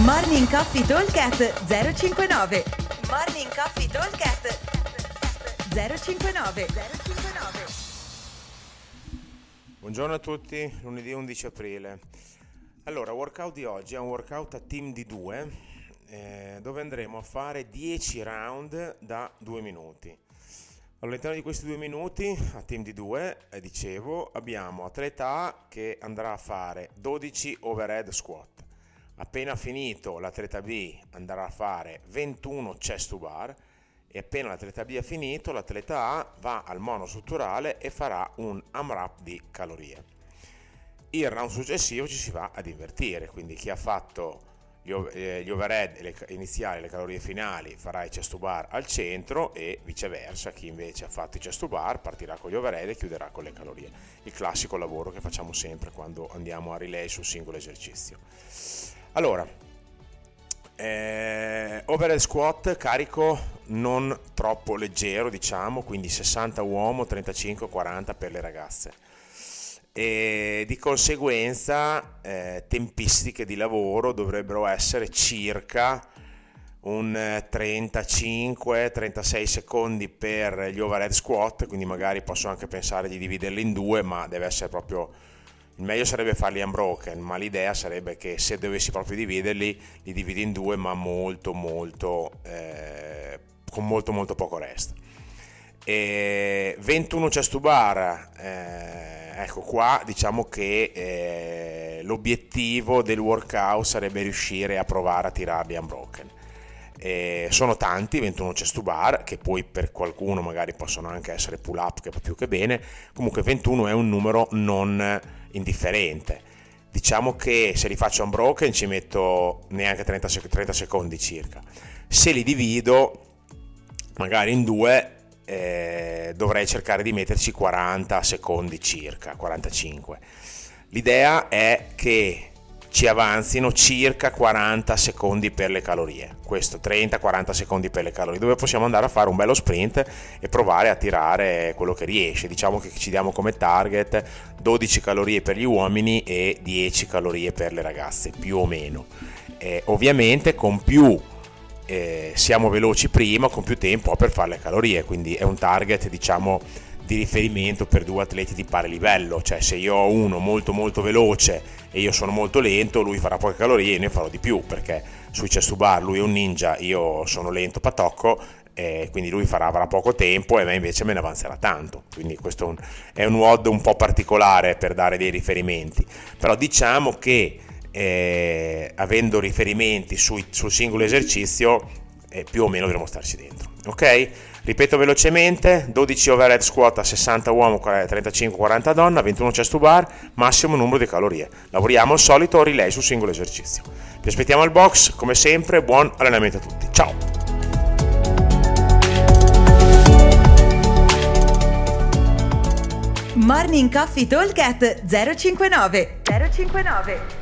Morning Coffee Talkcast 059 Morning Coffee Talkcast 059 059 Buongiorno a tutti, lunedì 11 aprile. Allora, workout di oggi è un workout a team di due eh, dove andremo a fare 10 round da 2 minuti. All'interno di questi due minuti, a team di due, eh, dicevo, abbiamo atleta A che andrà a fare 12 overhead squat. Appena finito l'atleta B andrà a fare 21 chest to bar e appena l'atleta B ha finito, l'atleta A va al monostrutturale e farà un AMRAP di calorie. Il round successivo ci si va ad invertire, quindi chi ha fatto gli, eh, overhead le, iniziali, le calorie finali, farà i chest to bar al centro e viceversa, chi invece ha fatto i chest to bar partirà con gli overhead e chiuderà con le calorie. Il classico lavoro che facciamo sempre quando andiamo a relay sul singolo esercizio. Allora, eh, overhead squat carico non troppo leggero, diciamo, quindi 60 uomo, 35-40 per le ragazze. E di conseguenza eh, tempistiche di lavoro dovrebbero essere circa un 35-36 secondi per gli overhead squat, quindi magari posso anche pensare di dividerli in due, ma deve essere proprio il meglio sarebbe farli unbroken, ma l'idea sarebbe che se dovessi proprio dividerli, li dividi in due, ma molto, molto, eh, con molto, molto poco rest. E 21 chest bar, eh, ecco qua diciamo che eh, l'obiettivo del workout sarebbe riuscire a provare a tirarli unbroken. Eh, sono tanti, 21 chest to bar, che poi per qualcuno magari possono anche essere pull up, che va più che bene, comunque 21 è un numero non indifferente. Diciamo che se li faccio unbroken ci metto neanche 30, 30 secondi circa. Se li divido, magari in due, eh, dovrei cercare di metterci 40 secondi circa, 45. L'idea è che ci avanzino circa 40 secondi per le calorie, questo 30-40 secondi per le calorie, dove possiamo andare a fare un bello sprint e provare a tirare quello che riesce. Diciamo che ci diamo come target 12 calorie per gli uomini e 10 calorie per le ragazze, più o meno. Eh, ovviamente con più eh, siamo veloci prima, con più tempo per fare le calorie, quindi è un target diciamo di riferimento per due atleti di pari livello, cioè se io ho uno molto molto veloce e io sono molto lento, lui farà poche calorie e ne farò di più, perché sui chest bar lui è un ninja, io sono lento patocco, eh, quindi lui farà, avrà poco tempo e me invece me ne avanzerà tanto, quindi questo è un, è un WOD un po' particolare per dare dei riferimenti, però diciamo che eh, avendo riferimenti sui, sul singolo esercizio eh, più o meno dovremo starci dentro, ok? Ripeto velocemente, 12 overhead squat a 60 uomo, 35-40 donna, 21 chest to bar, massimo numero di calorie. Lavoriamo al solito relay sul singolo esercizio. Vi aspettiamo al box, come sempre, buon allenamento a tutti. Ciao! Morning Coffee Talk 059 059